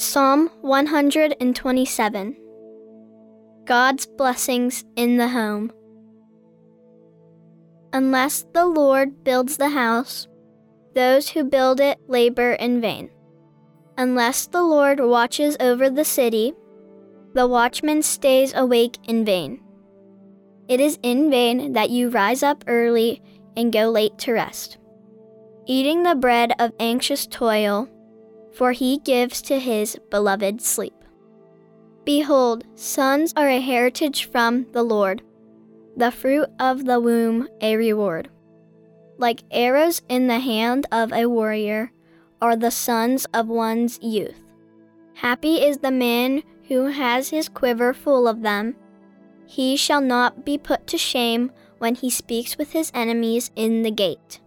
Psalm 127 God's Blessings in the Home. Unless the Lord builds the house, those who build it labor in vain. Unless the Lord watches over the city, the watchman stays awake in vain. It is in vain that you rise up early and go late to rest, eating the bread of anxious toil for he gives to his beloved sleep. Behold, sons are a heritage from the Lord, the fruit of the womb a reward. Like arrows in the hand of a warrior are the sons of one's youth. Happy is the man who has his quiver full of them. He shall not be put to shame when he speaks with his enemies in the gate.